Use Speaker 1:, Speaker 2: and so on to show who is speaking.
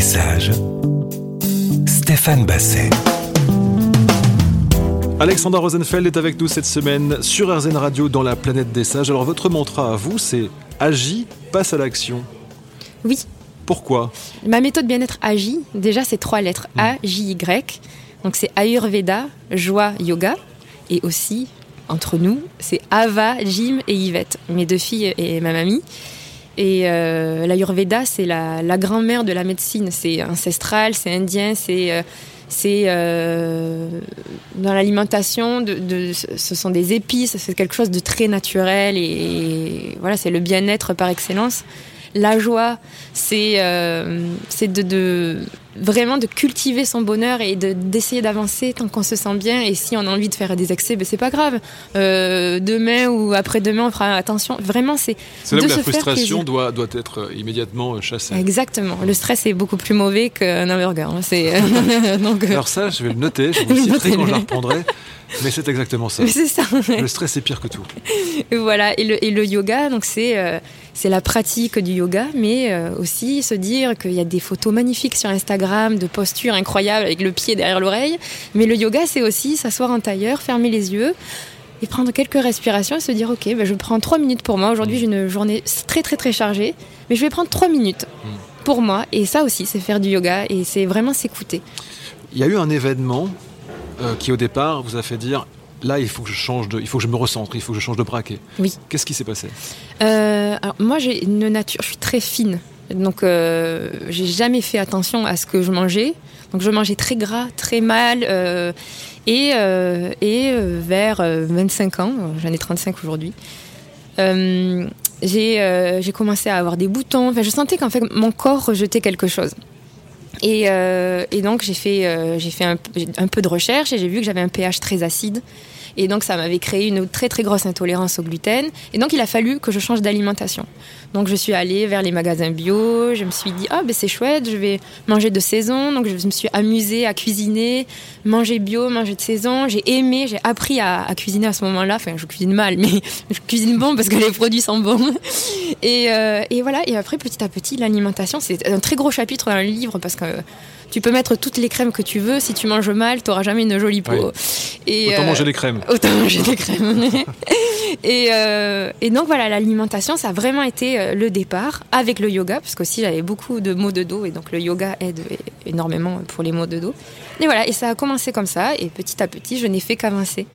Speaker 1: sages, Stéphane Basset.
Speaker 2: Alexandra Rosenfeld est avec nous cette semaine sur RZN Radio dans la planète des sages. Alors votre mantra à vous, c'est agis, passe à l'action.
Speaker 3: Oui.
Speaker 2: Pourquoi?
Speaker 3: Ma méthode bien-être agit. Déjà, c'est trois lettres A, J, Y. Donc c'est Ayurveda, joie, yoga. Et aussi, entre nous, c'est Ava, Jim et Yvette, mes deux filles et ma mamie. Et euh, l'Ayurveda, c'est la, grand-mère de la médecine. C'est ancestral, c'est indien, c'est euh, c'est euh, dans l'alimentation. De, ce sont des épices, c'est quelque chose de très naturel et voilà, c'est le bien-être par excellence. La joie, c'est euh, de, vraiment de cultiver son bonheur et d'essayer d'avancer tant qu'on se sent bien. Et si on a envie de faire des excès, ben c'est pas grave. Euh, demain ou après-demain, on fera attention. Vraiment, c'est.
Speaker 2: C'est là où la frustration doit, doit être immédiatement chassée.
Speaker 3: Exactement. Le stress est beaucoup plus mauvais qu'un hamburger. Hein.
Speaker 2: Donc, Alors, ça, je vais le noter. Je vous le quand je la reprendrai. Mais c'est exactement ça.
Speaker 3: C'est ça.
Speaker 2: Le stress est pire que tout.
Speaker 3: voilà. Et le, et le yoga, donc c'est euh, c'est la pratique du yoga, mais euh, aussi se dire qu'il y a des photos magnifiques sur Instagram de postures incroyables avec le pied derrière l'oreille. Mais le yoga, c'est aussi s'asseoir en tailleur, fermer les yeux et prendre quelques respirations et se dire ok, ben je prends trois minutes pour moi. Aujourd'hui, j'ai une journée très très très chargée, mais je vais prendre trois minutes mm. pour moi. Et ça aussi, c'est faire du yoga et c'est vraiment s'écouter.
Speaker 2: Il y a eu un événement euh, qui au départ vous a fait dire là il faut que je change de, il faut que je me recentre, il faut que je change de braquet.
Speaker 3: Oui.
Speaker 2: Qu'est-ce qui s'est passé?
Speaker 3: Euh, Alors moi j'ai une nature, je suis très fine, donc euh, j'ai jamais fait attention à ce que je mangeais. Donc je mangeais très gras, très mal. et, et vers 25 ans, j'en ai 35 aujourd'hui, j'ai commencé à avoir des boutons. Enfin, je sentais qu'en fait mon corps rejetait quelque chose. Euh, et, donc j'ai fait, euh, j'ai fait un, un, peu de recherche et j'ai vu que j'avais un pH très acide. Et donc ça m'avait créé une très très grosse intolérance au gluten. Et donc il a fallu que je change d'alimentation. Donc je suis allée vers les magasins bio, je me suis dit, ah ben c'est chouette, je vais manger de saison. Donc je me suis amusée à cuisiner, manger bio, manger de saison. J'ai aimé, j'ai appris à, cuisiner à ce moment-là. Enfin, je cuisine mal, mais je cuisine bon parce que les produits sont bons. Et, euh, et voilà, et après petit à petit, l'alimentation, c'est un très gros chapitre dans le livre parce que tu peux mettre toutes les crèmes que tu veux. Si tu manges mal, tu n'auras jamais une jolie peau.
Speaker 2: Et, autant manger des crèmes.
Speaker 3: Autant manger des crèmes. et, euh, et, donc voilà, l'alimentation, ça a vraiment été euh, le départ avec le yoga, parce qu'aussi j'avais beaucoup de maux de dos et donc le yoga aide énormément pour les maux de dos. Et voilà, et ça a commencé comme ça, et petit à petit, je n'ai fait qu'avancer.